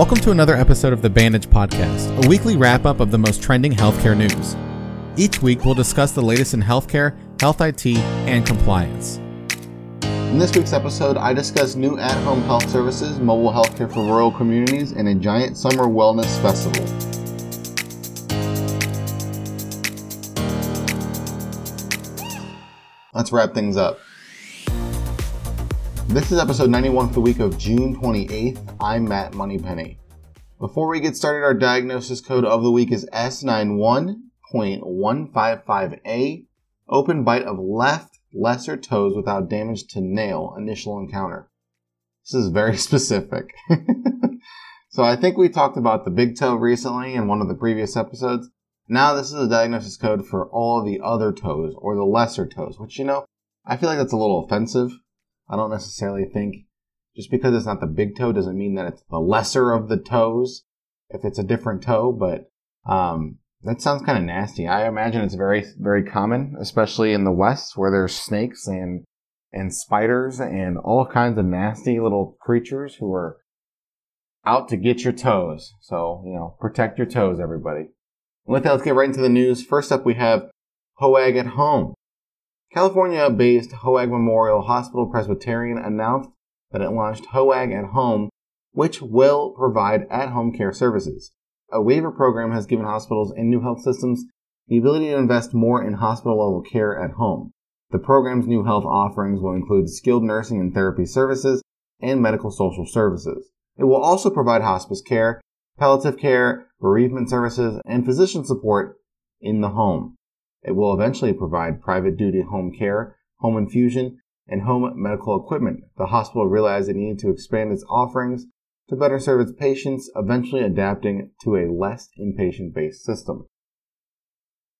Welcome to another episode of the Bandage Podcast, a weekly wrap up of the most trending healthcare news. Each week, we'll discuss the latest in healthcare, health IT, and compliance. In this week's episode, I discuss new at home health services, mobile healthcare for rural communities, and a giant summer wellness festival. Let's wrap things up. This is episode 91 for the week of June 28th. I'm Matt Moneypenny. Before we get started, our diagnosis code of the week is S91.155A, open bite of left lesser toes without damage to nail, initial encounter. This is very specific. so I think we talked about the big toe recently in one of the previous episodes. Now this is a diagnosis code for all the other toes or the lesser toes, which you know, I feel like that's a little offensive. I don't necessarily think just because it's not the big toe doesn't mean that it's the lesser of the toes if it's a different toe, but um, that sounds kind of nasty. I imagine it's very very common, especially in the west where there's snakes and and spiders and all kinds of nasty little creatures who are out to get your toes. So, you know, protect your toes everybody. With that, let's get right into the news. First up, we have HOAG at Home. California based HOAG Memorial Hospital Presbyterian announced that it launched HOAG at Home, which will provide at home care services. A waiver program has given hospitals and new health systems the ability to invest more in hospital level care at home. The program's new health offerings will include skilled nursing and therapy services and medical social services. It will also provide hospice care, palliative care, bereavement services, and physician support in the home. It will eventually provide private duty home care, home infusion, and home medical equipment. The hospital realized it needed to expand its offerings to better serve its patients, eventually adapting to a less inpatient based system.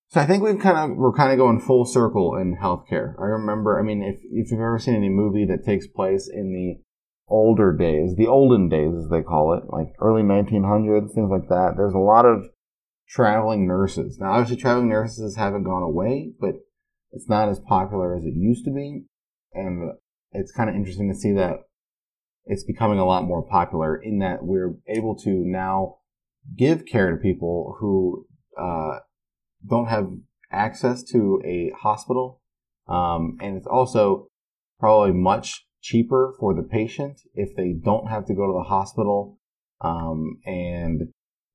So I think we've kind of we're kind of going full circle in healthcare. I remember, I mean, if if you've ever seen any movie that takes place in the older days, the olden days as they call it, like early 1900s, things like that. There's a lot of traveling nurses. Now, obviously, traveling nurses haven't gone away, but it's not as popular as it used to be. And it's kind of interesting to see that it's becoming a lot more popular in that we're able to now give care to people who uh, don't have access to a hospital. Um, and it's also probably much cheaper for the patient if they don't have to go to the hospital um, and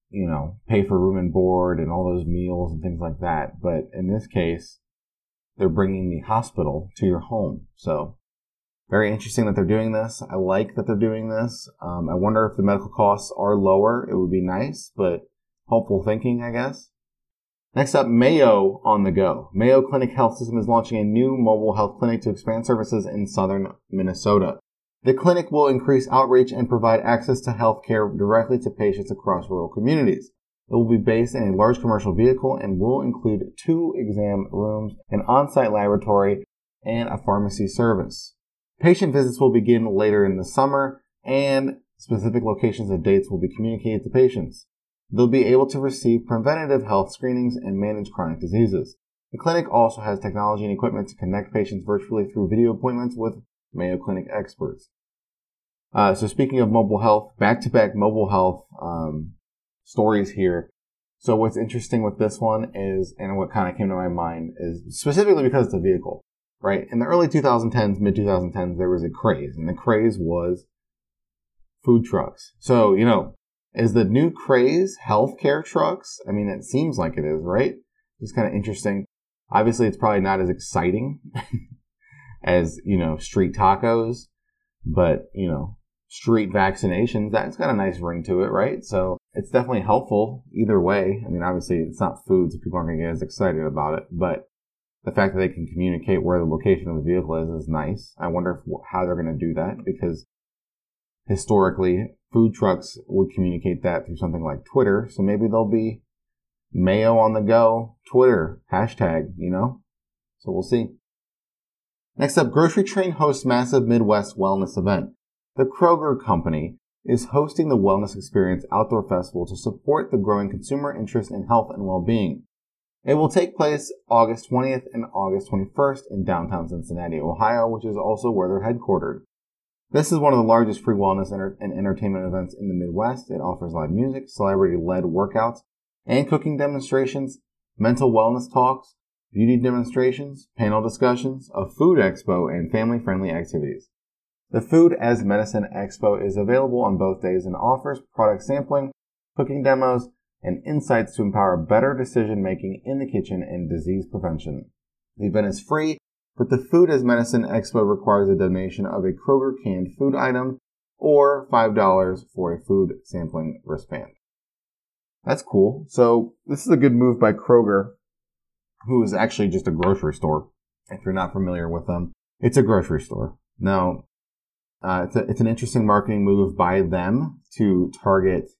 you know pay for room and board and all those meals and things like that. But in this case, they're bringing the hospital to your home. So very interesting that they're doing this. I like that they're doing this. Um, I wonder if the medical costs are lower. It would be nice, but hopeful thinking, I guess. Next up, Mayo on the go. Mayo Clinic Health System is launching a new mobile health clinic to expand services in southern Minnesota. The clinic will increase outreach and provide access to health care directly to patients across rural communities. It will be based in a large commercial vehicle and will include two exam rooms, an on-site laboratory, and a pharmacy service. Patient visits will begin later in the summer and specific locations and dates will be communicated to patients. They'll be able to receive preventative health screenings and manage chronic diseases. The clinic also has technology and equipment to connect patients virtually through video appointments with Mayo Clinic experts. Uh, so speaking of mobile health, back-to-back mobile health um, stories here. So what's interesting with this one is, and what kind of came to my mind is specifically because it's a vehicle, right? In the early 2010s, mid 2010s, there was a craze, and the craze was food trucks. So you know, is the new craze healthcare trucks? I mean, it seems like it is, right? It's kind of interesting. Obviously, it's probably not as exciting as, you know, street tacos, but, you know, street vaccinations, that's got a nice ring to it, right? So it's definitely helpful either way. I mean, obviously, it's not food, so people aren't going to get as excited about it, but the fact that they can communicate where the location of the vehicle is is nice. I wonder if, how they're going to do that because historically food trucks would communicate that through something like Twitter. So maybe there'll be Mayo on the go, Twitter, hashtag, you know? So we'll see. Next up, Grocery Train hosts massive Midwest wellness event. The Kroger Company is hosting the Wellness Experience Outdoor Festival to support the growing consumer interest in health and well-being. It will take place August 20th and August 21st in downtown Cincinnati, Ohio, which is also where they're headquartered. This is one of the largest free wellness and entertainment events in the Midwest. It offers live music, celebrity led workouts, and cooking demonstrations, mental wellness talks, beauty demonstrations, panel discussions, a food expo, and family friendly activities. The Food as Medicine Expo is available on both days and offers product sampling, cooking demos, and insights to empower better decision making in the kitchen and disease prevention. The event is free, but the Food as Medicine Expo requires a donation of a Kroger canned food item or $5 for a food sampling wristband. That's cool. So this is a good move by Kroger, who is actually just a grocery store. If you're not familiar with them, it's a grocery store. Now, uh, it's, a, it's an interesting marketing move by them to target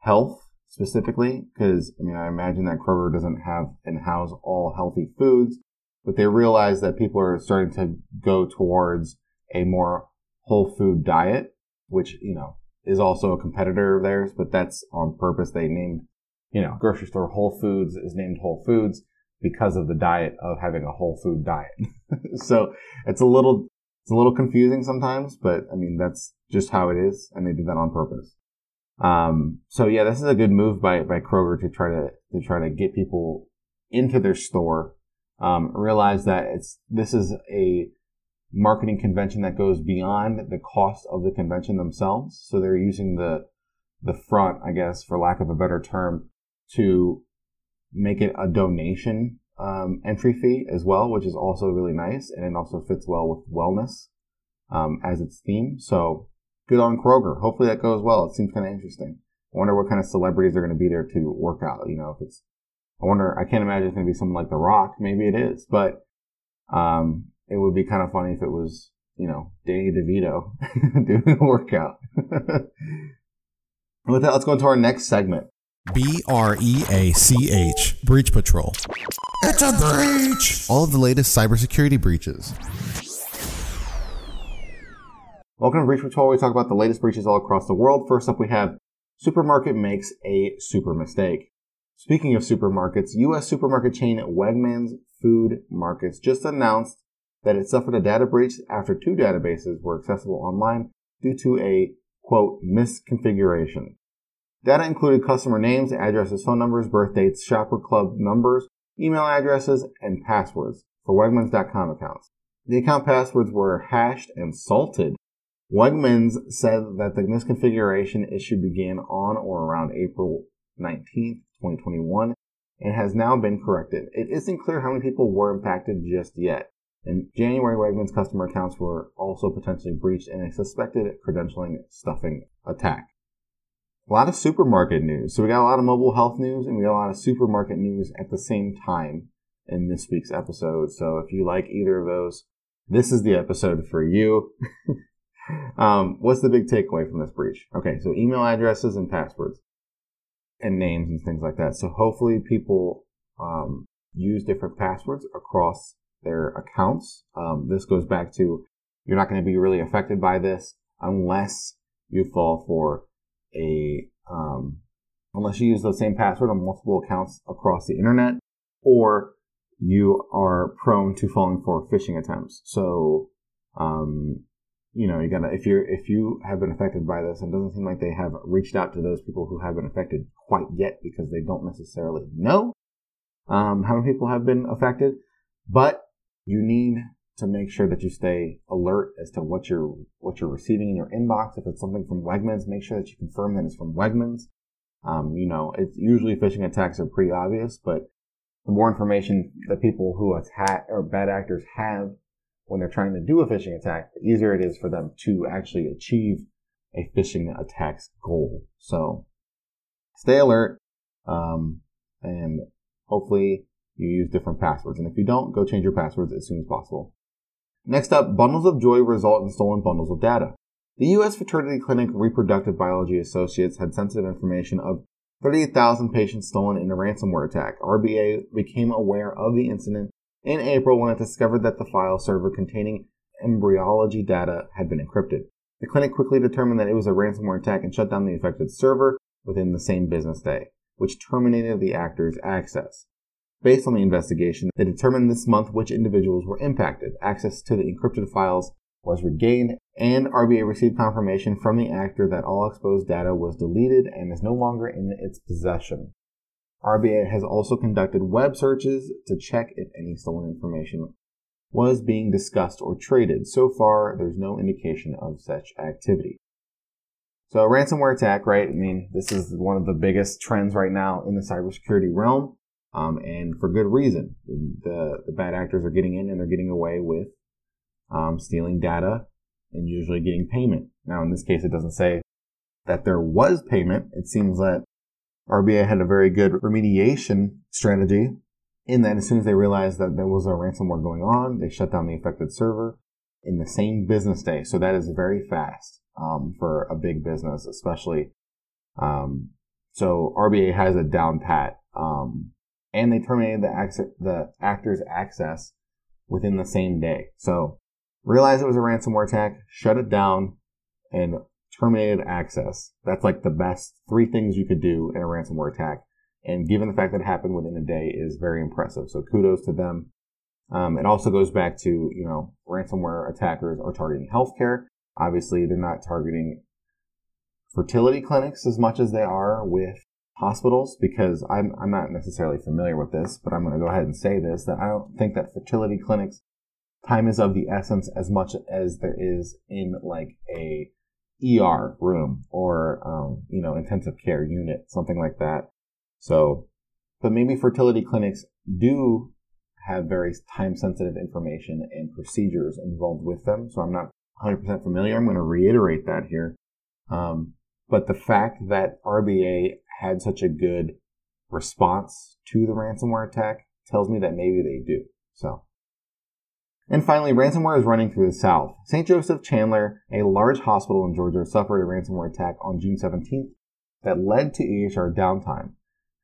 health specifically, because I mean, I imagine that Kroger doesn't have and house all healthy foods, but they realize that people are starting to go towards a more whole food diet, which, you know, is also a competitor of theirs, but that's on purpose. They named, you know, grocery store Whole Foods is named Whole Foods because of the diet of having a whole food diet. so it's a little, it's a little confusing sometimes, but I mean, that's just how it is. And they did that on purpose. Um, so yeah, this is a good move by, by Kroger to try to, to try to get people into their store. Um, realize that it's, this is a marketing convention that goes beyond the cost of the convention themselves. So they're using the, the front, I guess, for lack of a better term, to make it a donation um, entry fee as well, which is also really nice, and it also fits well with wellness um, as its theme. So good on Kroger. Hopefully that goes well. It seems kind of interesting. I wonder what kind of celebrities are going to be there to work out. You know, if it's, I wonder, I can't imagine it's going to be someone like The Rock. Maybe it is, but um, it would be kind of funny if it was, you know, Danny DeVito doing a workout. With that, let's go into our next segment. B R E A C H, Breach Patrol. It's a breach! All of the latest cybersecurity breaches. Welcome to Breach Patrol. We talk about the latest breaches all across the world. First up, we have Supermarket makes a super mistake. Speaking of supermarkets, U.S. supermarket chain Wegmans Food Markets just announced that it suffered a data breach after two databases were accessible online due to a quote misconfiguration. Data included customer names, addresses, phone numbers, birth dates, shopper club numbers, email addresses, and passwords for Wegmans.com accounts. The account passwords were hashed and salted. Wegmans said that the misconfiguration issue began on or around April 19th, 2021, and has now been corrected. It isn't clear how many people were impacted just yet. In January, Wegmans customer accounts were also potentially breached in a suspected credentialing stuffing attack. A lot of supermarket news. So we got a lot of mobile health news and we got a lot of supermarket news at the same time in this week's episode. So if you like either of those, this is the episode for you. um, what's the big takeaway from this breach? Okay, so email addresses and passwords and names and things like that. So hopefully people um, use different passwords across their accounts. Um, this goes back to you're not going to be really affected by this unless you fall for a um, unless you use the same password on multiple accounts across the internet, or you are prone to falling for phishing attempts. So, um, you know, you gotta if you're if you have been affected by this, and doesn't seem like they have reached out to those people who have been affected quite yet because they don't necessarily know um, how many people have been affected. But you need to make sure that you stay alert as to what you're what you're receiving in your inbox. If it's something from Wegmans, make sure that you confirm that it's from Wegmans. Um, you know, it's usually phishing attacks are pretty obvious, but the more information that people who attack or bad actors have when they're trying to do a phishing attack, the easier it is for them to actually achieve a phishing attack's goal. So stay alert, um, and hopefully you use different passwords. And if you don't, go change your passwords as soon as possible. Next up, bundles of joy result in stolen bundles of data. The U.S. Fertility Clinic Reproductive Biology Associates had sensitive information of 38,000 patients stolen in a ransomware attack. RBA became aware of the incident in April when it discovered that the file server containing embryology data had been encrypted. The clinic quickly determined that it was a ransomware attack and shut down the affected server within the same business day, which terminated the actor's access. Based on the investigation, they determined this month which individuals were impacted. Access to the encrypted files was regained, and RBA received confirmation from the actor that all exposed data was deleted and is no longer in its possession. RBA has also conducted web searches to check if any stolen information was being discussed or traded. So far, there's no indication of such activity. So, ransomware attack, right? I mean, this is one of the biggest trends right now in the cybersecurity realm, um, and for good reason. The, the bad actors are getting in and they're getting away with um, stealing data and usually getting payment. Now, in this case, it doesn't say that there was payment. It seems that RBA had a very good remediation strategy in that as soon as they realized that there was a ransomware going on, they shut down the affected server in the same business day. So that is very fast um, for a big business, especially. Um, so RBA has a down pat, um, and they terminated the, access, the actor's access within the same day. So realized it was a ransomware attack, shut it down, and terminated access. That's like the best three things you could do in a ransomware attack. And given the fact that it happened within a day is very impressive. So kudos to them. Um, it also goes back to, you know, ransomware attackers are targeting healthcare. Obviously, they're not targeting fertility clinics as much as they are with hospitals because I'm, I'm not necessarily familiar with this, but I'm going to go ahead and say this that I don't think that fertility clinics time is of the essence as much as there is in like a ER room or, um, you know, intensive care unit, something like that. So, but maybe fertility clinics do have very time sensitive information and procedures involved with them. So I'm not 100% familiar. I'm going to reiterate that here. Um, but the fact that RBA had such a good response to the ransomware attack tells me that maybe they do. So and finally, ransomware is running through the South. St. Joseph Candler, a large hospital in Georgia, suffered a ransomware attack on June 17th that led to EHR downtime.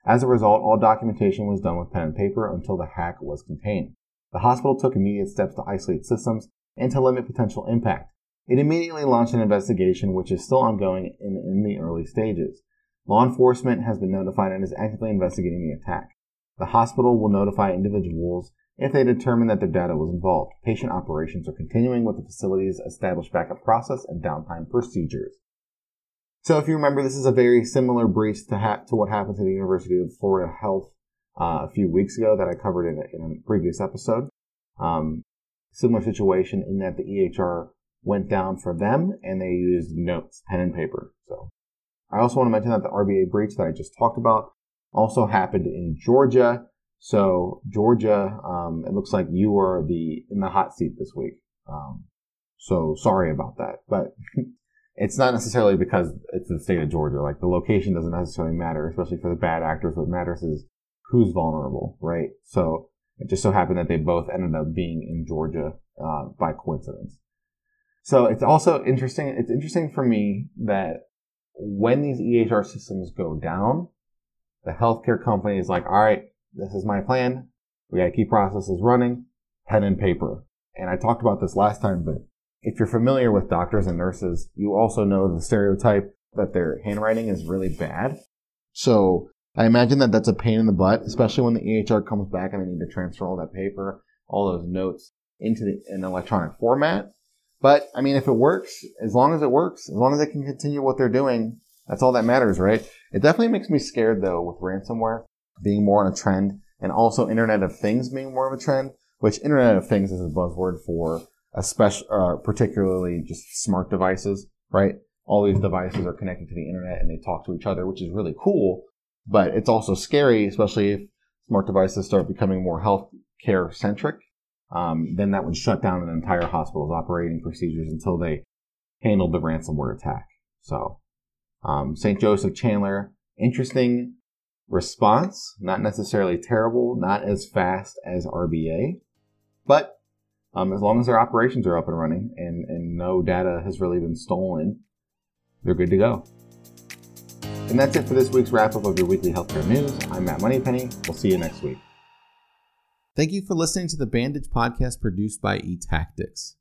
As a result, all documentation was done with pen and paper until the hack was contained. The hospital took immediate steps to isolate systems and to limit potential impact. It immediately launched an investigation, which is still ongoing and in the early stages. Law enforcement has been notified and is actively investigating the attack. The hospital will notify individuals if they determine that their data was involved. Patient operations are continuing with the facility's established backup process and downtime procedures. So if you remember, this is a very similar breach to, ha- to what happened to the University of Florida Health uh, a few weeks ago that I covered in a, in a previous episode. Um, similar situation in that the EHR went down for them and they used notes, pen and paper. So I also want to mention that the RBA breach that I just talked about also happened in Georgia so Georgia, um, it looks like you are the in the hot seat this week. Um, so sorry about that, but it's not necessarily because it's the state of Georgia. Like the location doesn't necessarily matter, especially for the bad actors. What matters is who's vulnerable, right? So it just so happened that they both ended up being in Georgia uh, by coincidence. So it's also interesting. It's interesting for me that when these EHR systems go down, the healthcare company is like, all right, this is my plan. We got to keep processes running, pen and paper. And I talked about this last time, but if you're familiar with doctors and nurses, you also know the stereotype that their handwriting is really bad. So I imagine that that's a pain in the butt, especially when the EHR comes back and they need to transfer all that paper, all those notes into the, an electronic format. But I mean, if it works, as long as it works, as long as they can continue what they're doing, that's all that matters, right? It definitely makes me scared though with ransomware being more on a trend and also Internet of Things being more of a trend, which Internet of Things is a buzzword for especially, uh, particularly just smart devices, right? All these devices are connected to the internet and they talk to each other, which is really cool, but it's also scary, especially if smart devices start becoming more healthcare centric. Um, then that would shut down an entire hospital's operating procedures until they handled the ransomware attack. So, um, St. Joseph Candler, interesting response. Not necessarily terrible, not as fast as RBA, but um, as long as their operations are up and running and, and no data has really been stolen, they're good to go. And that's it for this week's wrap up of your weekly healthcare news. I'm Matt Moneypenny. We'll see you next week. Thank you for listening to the Bandage podcast produced by eTactics.